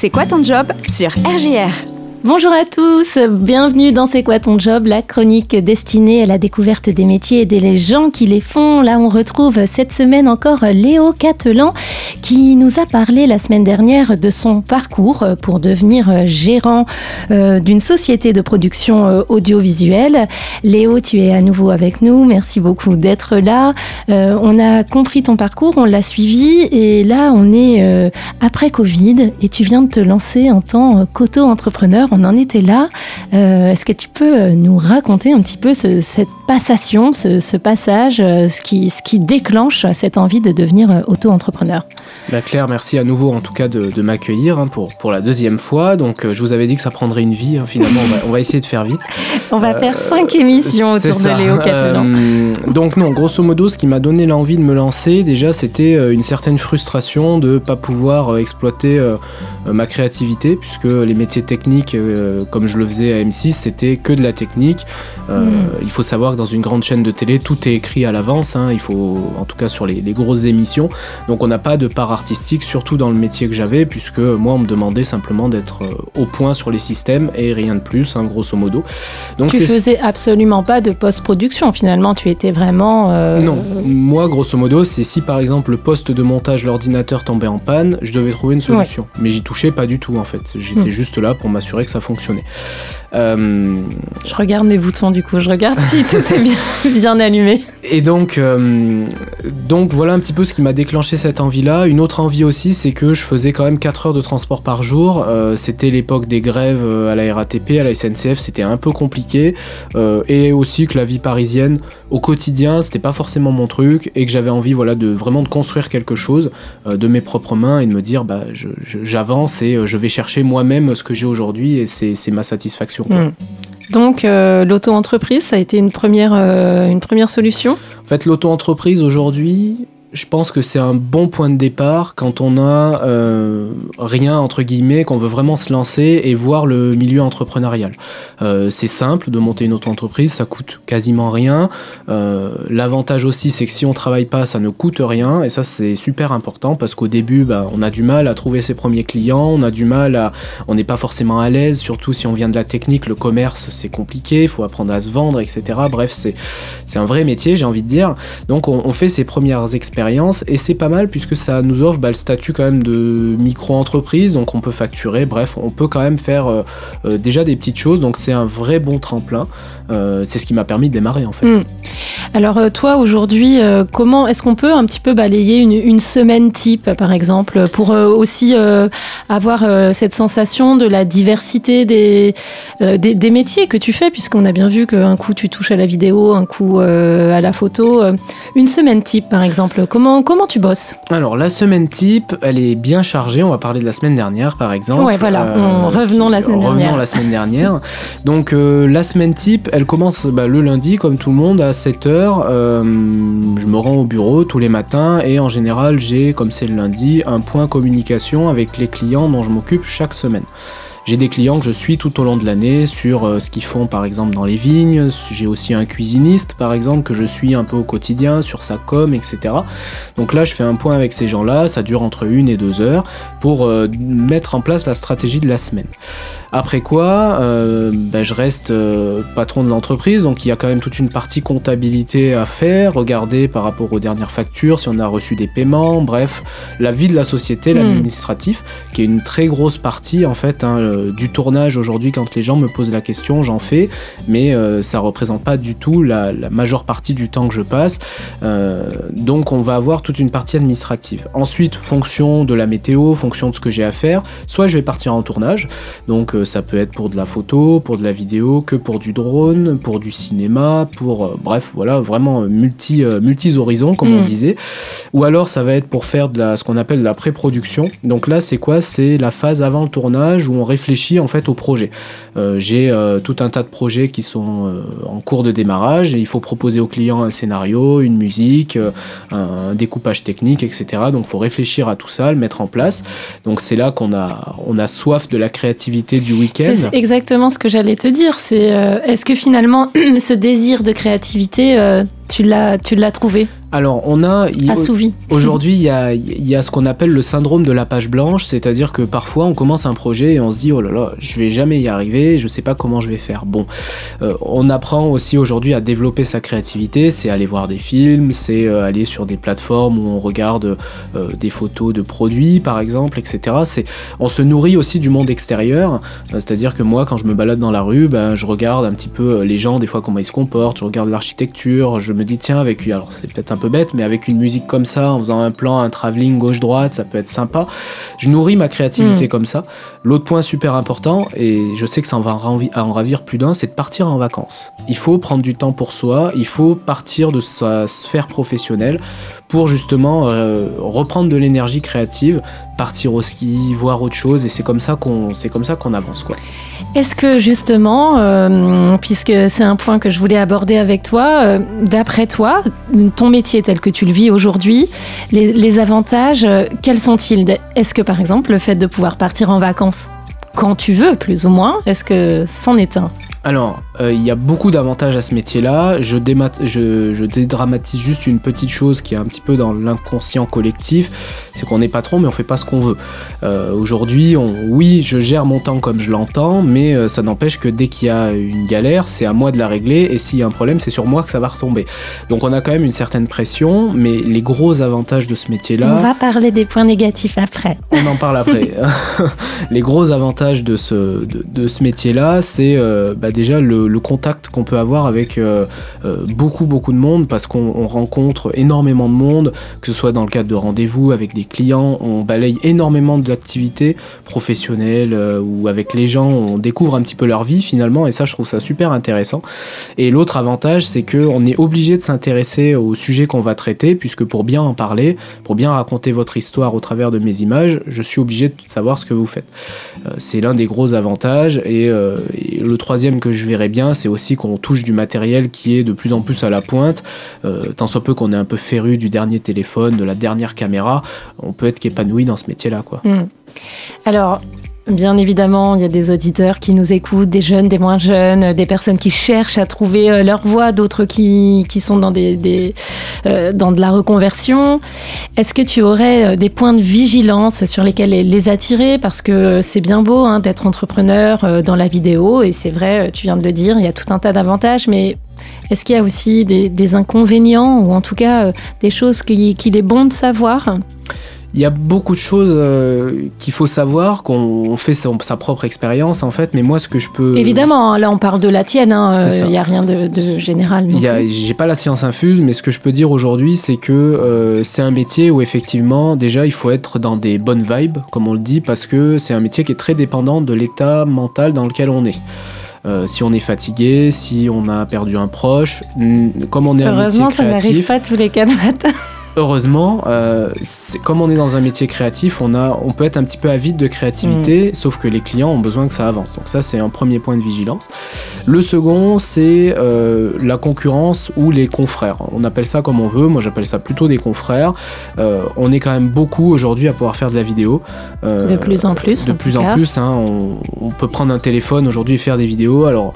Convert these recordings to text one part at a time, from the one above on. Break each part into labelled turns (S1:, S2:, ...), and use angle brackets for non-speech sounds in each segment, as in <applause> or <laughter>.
S1: C'est quoi ton job sur RGR
S2: Bonjour à tous, bienvenue dans C'est quoi ton job, la chronique destinée à la découverte des métiers et des gens qui les font. Là, on retrouve cette semaine encore Léo Catelan qui nous a parlé la semaine dernière de son parcours pour devenir gérant euh, d'une société de production euh, audiovisuelle. Léo, tu es à nouveau avec nous, merci beaucoup d'être là. Euh, on a compris ton parcours, on l'a suivi et là, on est après Covid et tu viens de te lancer en tant qu'auto-entrepreneur on en était là. Euh, est-ce que tu peux euh, nous raconter un petit peu cette passation, ce, passage, euh, ce qui, ce qui déclenche cette envie de devenir auto-entrepreneur?
S3: Bah Claire, merci à nouveau en tout cas de, m'accueillir hein, pour, pour la deuxième fois. Donc je vous avais dit que ça prendrait une vie. Hein, finalement, on va, essayer de faire vite. <laughs>
S2: on va faire cinq émissions autour de Léo Catalan.
S3: donc non, grosso modo, ce qui m'a donné l'envie de me lancer, déjà, c'était une certaine frustration de ne pas pouvoir exploiter ma créativité, puisque les métiers techniques euh, comme je le faisais à M6, c'était que de la technique. Euh, hmm. Il faut savoir que dans une grande chaîne de télé, tout est écrit à l'avance. Hein. il faut, en tout cas sur les, grosses émissions. Donc on n'a pas de part artistique, surtout dans le métier que j'avais, puisque moi on me demandait simplement d'être euh, au point sur les systèmes et rien de plus, hein, grosso modo.
S2: Donc tu faisais absolument pas de post-production finalement. Tu étais vraiment.
S3: Non, moi grosso modo, c'est si par exemple le poste de montage l'ordinateur tombait en panne, je devais trouver une solution. Mais j'y touchais pas du tout en fait. J'étais hmm. juste là pour m'assurer que ça fonctionnait.
S2: Euh, je regarde mes boutons du coup, je regarde si tout est bien, <laughs> bien allumé.
S3: Et donc, euh, donc voilà un petit peu ce qui m'a déclenché cette envie-là. Une autre envie aussi, c'est que je faisais quand même 4 heures de transport par jour. Euh, c'était l'époque des grèves à la RATP, à la SNCF, c'était un peu compliqué. et aussi que la vie parisienne, au quotidien, c'était pas forcément mon truc et que j'avais envie voilà, de vraiment de construire quelque chose de mes propres mains et de me dire bah, j'avance et je vais chercher moi-même ce que j'ai aujourd'hui et c'est ma satisfaction.
S2: Hmm. Donc euh, l'auto-entreprise, ça a été une première, euh, une première solution?
S3: En fait, l'auto-entreprise aujourd'hui, je pense que c'est un bon point de départ quand on a euh, rien entre guillemets, qu'on veut vraiment se lancer et voir le milieu entrepreneurial. Euh, c'est simple de monter une auto-entreprise, ça coûte quasiment rien. Euh, l'avantage aussi, c'est que si on travaille pas, ça ne coûte rien et ça c'est super important parce qu'au début, bah, on a du mal à trouver ses premiers clients, on a du mal à, on n'est pas forcément à l'aise, surtout si on vient de la technique, le commerce c'est compliqué, il faut apprendre à se vendre, etc. Bref, c'est c'est un vrai métier, j'ai envie de dire. Donc on, on fait ses premières expériences et c'est pas mal puisque ça nous offre bah, le statut quand même de micro-entreprise, donc on peut facturer, bref, on peut quand même faire euh, euh, déjà des petites choses, donc c'est un vrai bon tremplin. Euh, c'est ce qui m'a permis de démarrer en fait. Hmm.
S2: Alors toi aujourd'hui, comment est-ce qu'on peut un petit peu balayer une, semaine type par exemple pour aussi avoir cette sensation de la diversité des, des, métiers que tu fais puisqu'on a bien vu qu'un coup tu touches à la vidéo, un coup à la photo. Une semaine type par exemple, Comment, comment tu bosses
S3: Alors, la semaine type, elle est bien chargée. On va parler de la semaine dernière, par exemple.
S2: Ouais, voilà. Euh, revenons la semaine
S3: revenons
S2: dernière.
S3: la semaine dernière. <laughs> Donc, euh, la semaine type, elle commence bah, le lundi, comme tout le monde, à 7h. Euh, je me rends au bureau tous les matins et en général, j'ai, comme c'est le lundi, un point communication avec les clients dont je m'occupe chaque semaine. J'ai des clients que je suis tout au long de l'année sur euh, ce qu'ils font par exemple dans les vignes. J'ai aussi un cuisiniste par exemple que je suis un peu au quotidien sur sa com, etc. Donc là, je fais un point avec ces gens-là. Ça dure entre une et deux heures pour euh, mettre en place la stratégie de la semaine. Après quoi, euh, ben, je reste patron de l'entreprise, donc il y a quand même toute une partie comptabilité à faire, regarder par rapport aux dernières factures, si on a reçu des paiements, bref, la vie de la société, hmm. l'administratif, qui est une très grosse partie en fait. Hein, euh, du tournage aujourd'hui, quand les gens me posent la question, j'en fais, mais euh, ça représente pas du tout la, majeure partie du temps que je passe. Euh, donc on va avoir toute une partie administrative. Ensuite, fonction de la météo, fonction de ce que j'ai à faire, soit je vais partir en tournage, donc ça peut être pour de la photo, pour de la vidéo, que pour du drone, pour du cinéma, pour bref, voilà, vraiment multi, multi horizons comme on mm. disait. Ou alors ça va être pour faire de la, ce qu'on appelle la pré-production. Donc là, c'est quoi? C'est la phase avant le tournage où on réfléchit réfléchis en fait au projet. Euh, j'ai euh, tout un tas de projets qui sont euh, en cours de démarrage et il faut proposer au client un scénario, une musique, un, découpage technique, etc. Donc il faut réfléchir à tout ça, le mettre en place. Donc c'est là qu'on a, on a soif de la créativité du week-end.
S2: C'est exactement ce que j'allais te dire. C'est est-ce que finalement <clears throat> ce désir de créativité tu l'as, tu l'as trouvé
S3: Alors, on a.
S2: Assouvi.
S3: Aujourd'hui, il y a, y a, ce qu'on appelle le syndrome de la page blanche, c'est-à-dire que parfois on commence un projet et on se dit oh là là, je vais jamais y arriver, je sais pas comment je vais faire. Bon, euh, on apprend aussi aujourd'hui à développer sa créativité, c'est aller voir des films, c'est euh, aller sur des plateformes où on regarde euh, des photos de produits, par exemple, etc. C'est, on se nourrit aussi du monde extérieur, c'est-à-dire que moi, quand je me balade dans la rue, ben, je regarde un petit peu les gens, des fois comment ils se comportent, je regarde l'architecture, je me dis tiens avec alors c'est peut-être un peu bête, mais avec une musique comme ça, en faisant un plan, un travelling gauche-droite, ça peut être sympa. Je nourris ma créativité mm. comme ça. L'autre point super important, et je sais que ça en va en ravir plus d'un, c'est de partir en vacances. Il faut prendre du temps pour soi, il faut partir de sa sphère professionnelle pour justement euh, reprendre de l'énergie créative, partir au ski, voir autre chose, et c'est comme ça qu'on c'est comme ça qu'on avance quoi.
S2: Est-ce que justement, euh, puisque c'est un point que je voulais aborder avec toi, euh, d'après toi, ton métier tel que tu le vis aujourd'hui, les, avantages, quels sont-ils? Est-ce que par exemple le fait de pouvoir partir en vacances quand tu veux, plus ou moins, est-ce que c'en est un?
S3: Alors, euh, il y a beaucoup d'avantages à ce métier-là. Je, je, dédramatise juste une petite chose qui est un petit peu dans l'inconscient collectif, c'est qu'on est patron mais on fait pas ce qu'on veut. Euh, aujourd'hui, oui, je gère mon temps comme je l'entends, mais euh, ça n'empêche que dès qu'il y a une galère, c'est à moi de la régler, et s'il y a un problème, c'est sur moi que ça va retomber. Donc on a quand même une certaine pression, mais les gros avantages de ce métier-là...
S2: On va parler des points négatifs après.
S3: On en parle après. <laughs> les gros avantages de ce, de, ce métier-là, c'est... Bah, déjà le, contact qu'on peut avoir avec euh, euh, beaucoup beaucoup de monde parce qu'on rencontre énormément de monde, que ce soit dans le cadre de rendez-vous avec des clients, on balaye énormément d'activités professionnelles euh, ou avec les gens, on découvre un petit peu leur vie finalement et ça je trouve ça super intéressant. Et l'autre avantage c'est qu'on est obligé de s'intéresser au sujet qu'on va traiter puisque pour bien en parler, pour bien raconter votre histoire au travers de mes images, je suis obligé de savoir ce que vous faites. c'est l'un des gros avantages et, et le troisième que je verrais bien, c'est aussi qu'on touche du matériel qui est de plus en plus à la pointe. Euh, tant soit peu qu'on est un peu féru du dernier téléphone, de la dernière caméra, on peut être qu'épanoui dans ce métier-là. quoi.
S2: Hmm. Alors, Bien évidemment, il y a des auditeurs qui nous écoutent, des jeunes, des moins jeunes, des personnes qui cherchent à trouver euh, leur voie, d'autres qui, qui sont dans, des, euh, dans de la reconversion. Est-ce que tu aurais euh, des points de vigilance sur lesquels les attirer? Parce que c'est bien beau hein, d'être entrepreneur dans la vidéo, et c'est vrai, tu viens de le dire, il y a tout un tas d'avantages, mais est-ce qu'il y a aussi des, inconvénients, ou en tout cas des choses qu'il est bon de savoir?
S3: Il y a beaucoup de choses euh, qu'il faut savoir, qu'on fait sa, propre expérience en fait, mais moi ce que je peux...
S2: Évidemment, hein, là on parle de la tienne, hein, euh, il n'y a rien de, général.
S3: J'ai pas la science infuse, mais ce que je peux dire aujourd'hui c'est que euh, c'est un métier où effectivement déjà il faut être dans des bonnes vibes, comme on le dit, parce que c'est un métier qui est très dépendant de l'état mental dans lequel on est. si on est fatigué, si on a perdu un proche, comme on est un métier créatif... Heureusement,
S2: ça n'arrive pas tous les quatre matins <laughs>
S3: heureusement, euh, comme on est dans un métier créatif, on, a, on peut être un petit peu avide de créativité, mm. sauf que les clients ont besoin que ça avance. Donc ça, c'est un premier point de vigilance. Le second, c'est euh, la concurrence ou les confrères. On appelle ça comme on veut, moi j'appelle ça plutôt des confrères. Euh, on est quand même beaucoup aujourd'hui à pouvoir faire de la vidéo.
S2: de plus en plus.
S3: De plus en plus, hein, on, on, peut prendre un téléphone aujourd'hui et faire des vidéos. Alors,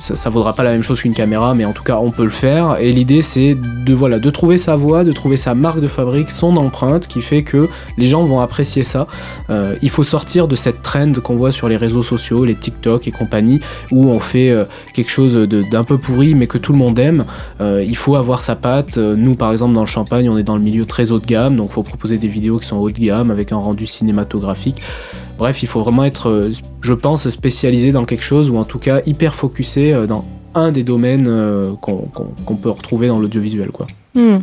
S3: ça, ça vaudra pas la même chose qu'une caméra, mais en tout cas, on peut le faire. Et l'idée, c'est de, voilà, de trouver sa voie, de trouver sa marque de fabrique, son empreinte, qui fait que les gens vont apprécier ça. Euh, il faut sortir de cette trend qu'on voit sur les réseaux sociaux, les TikTok et compagnie, où on fait euh, quelque chose d'un peu pourri, mais que tout le monde aime. Euh, il faut avoir sa patte. Nous, par exemple, dans le champagne, on est dans le milieu très haut de gamme, donc il faut proposer des vidéos qui sont haut de gamme, avec un rendu cinématographique. Bref, il faut vraiment être, je pense, spécialisé dans quelque chose, ou en tout cas hyper focusé dans un des domaines qu'on peut retrouver dans l'audiovisuel. quoi.
S2: Hmm.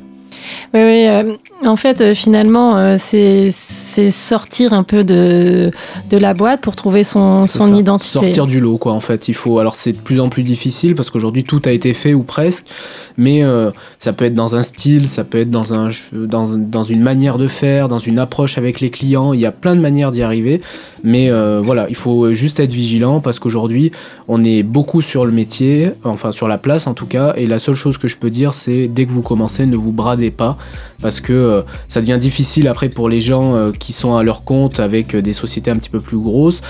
S2: Oui, oui. Euh, en fait, euh, finalement, euh, c'est sortir un peu de, de la boîte pour trouver son, son identité.
S3: Sortir du lot, quoi, en fait. Il faut. Alors, c'est de plus en plus difficile parce qu'aujourd'hui, tout a été fait ou presque. Mais ça peut être dans un style, ça peut être dans, un, dans, dans une manière de faire, dans une approche avec les clients. Il y a plein de manières d'y arriver. Mais voilà, il faut juste être vigilant parce qu'aujourd'hui, on est beaucoup sur le métier, enfin sur la place en tout cas. Et la seule chose que je peux dire, c'est dès que vous commencez, ne vous bradez pas parce que euh, ça devient difficile après pour les gens euh, qui sont à leur compte avec des sociétés un petit peu plus grosses.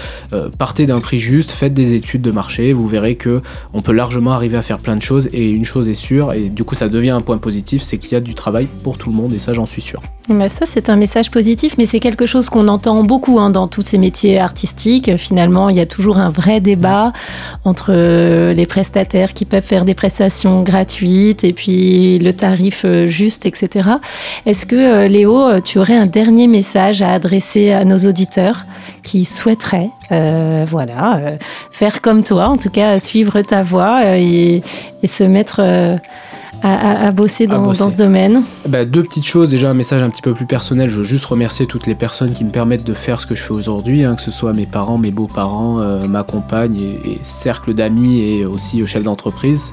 S3: partez d'un prix juste, faites des études de marché, vous verrez que on peut largement arriver à faire plein de choses et une chose est sûre et du coup ça devient un point positif, c'est qu'il y a du travail pour tout le monde et ça j'en suis sûr.
S2: Bah, ça c'est un message positif, mais c'est quelque chose qu'on entend beaucoup hein, dans tous ces métiers artistiques. Finalement, il y a toujours un vrai débat entre les prestataires qui peuvent faire des prestations gratuites et puis le tarif euh, juste, etc. Est-ce que euh, Léo, euh, tu aurais un dernier message à adresser à nos auditeurs qui souhaiteraient, voilà, faire comme toi, en tout cas suivre ta voie et, se mettre à, bosser, dans, ce domaine
S3: bah, Deux petites choses. Déjà, un message un petit peu plus personnel. Je veux juste remercier toutes les personnes qui me permettent de faire ce que je fais aujourd'hui, hein, que ce soit mes parents, mes beaux-parents, euh, ma compagne et, cercle d'amis et aussi au chef d'entreprise.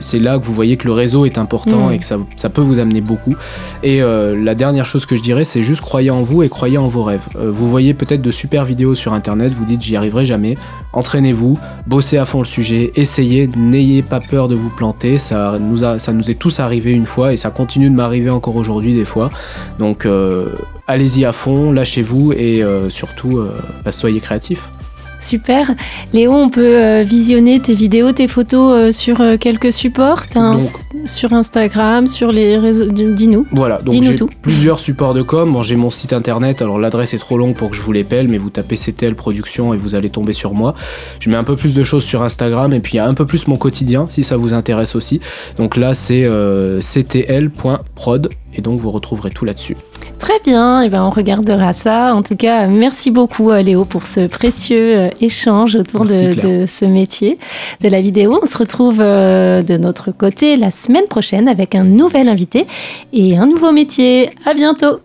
S3: C'est là que vous voyez que le réseau est important mm. et que ça, ça, peut vous amener beaucoup. Et euh, la dernière chose que je dirais, c'est juste croyez en vous et croyez en vos rêves. Euh, vous voyez peut-être de super vidéos sur Internet, vous dites j'y arriverai jamais. Entraînez-vous, bossez à fond le sujet, essayez, n'ayez pas peur de vous planter. Ça ça nous est tous arrivé une fois et ça continue de m'arriver encore aujourd'hui des fois. Donc euh, allez-y à fond, lâchez-vous et euh, surtout euh, bah, soyez créatifs.
S2: Super. Léo, on peut euh, visionner tes vidéos, tes photos euh, sur euh, quelques supports? Sur Instagram, sur les réseaux. Dis-nous.
S3: Voilà, donc j'ai plusieurs supports de com. Bon, j'ai mon site internet, alors l'adresse est trop longue pour que je vous l'épelle, mais vous tapez CTL Production et vous allez tomber sur moi. Je mets un peu plus de choses sur Instagram et puis il y a un peu plus mon quotidien si ça vous intéresse aussi. Donc là, c'est ctl.prod et donc vous retrouverez tout là-dessus.
S2: Très bien, et eh ben on regardera ça. En tout cas, merci beaucoup euh, Léo pour ce précieux euh, échange autour de, ce métier de la vidéo. On se retrouve euh, de notre côté la semaine prochaine avec un nouvel invité et un nouveau métier. À bientôt.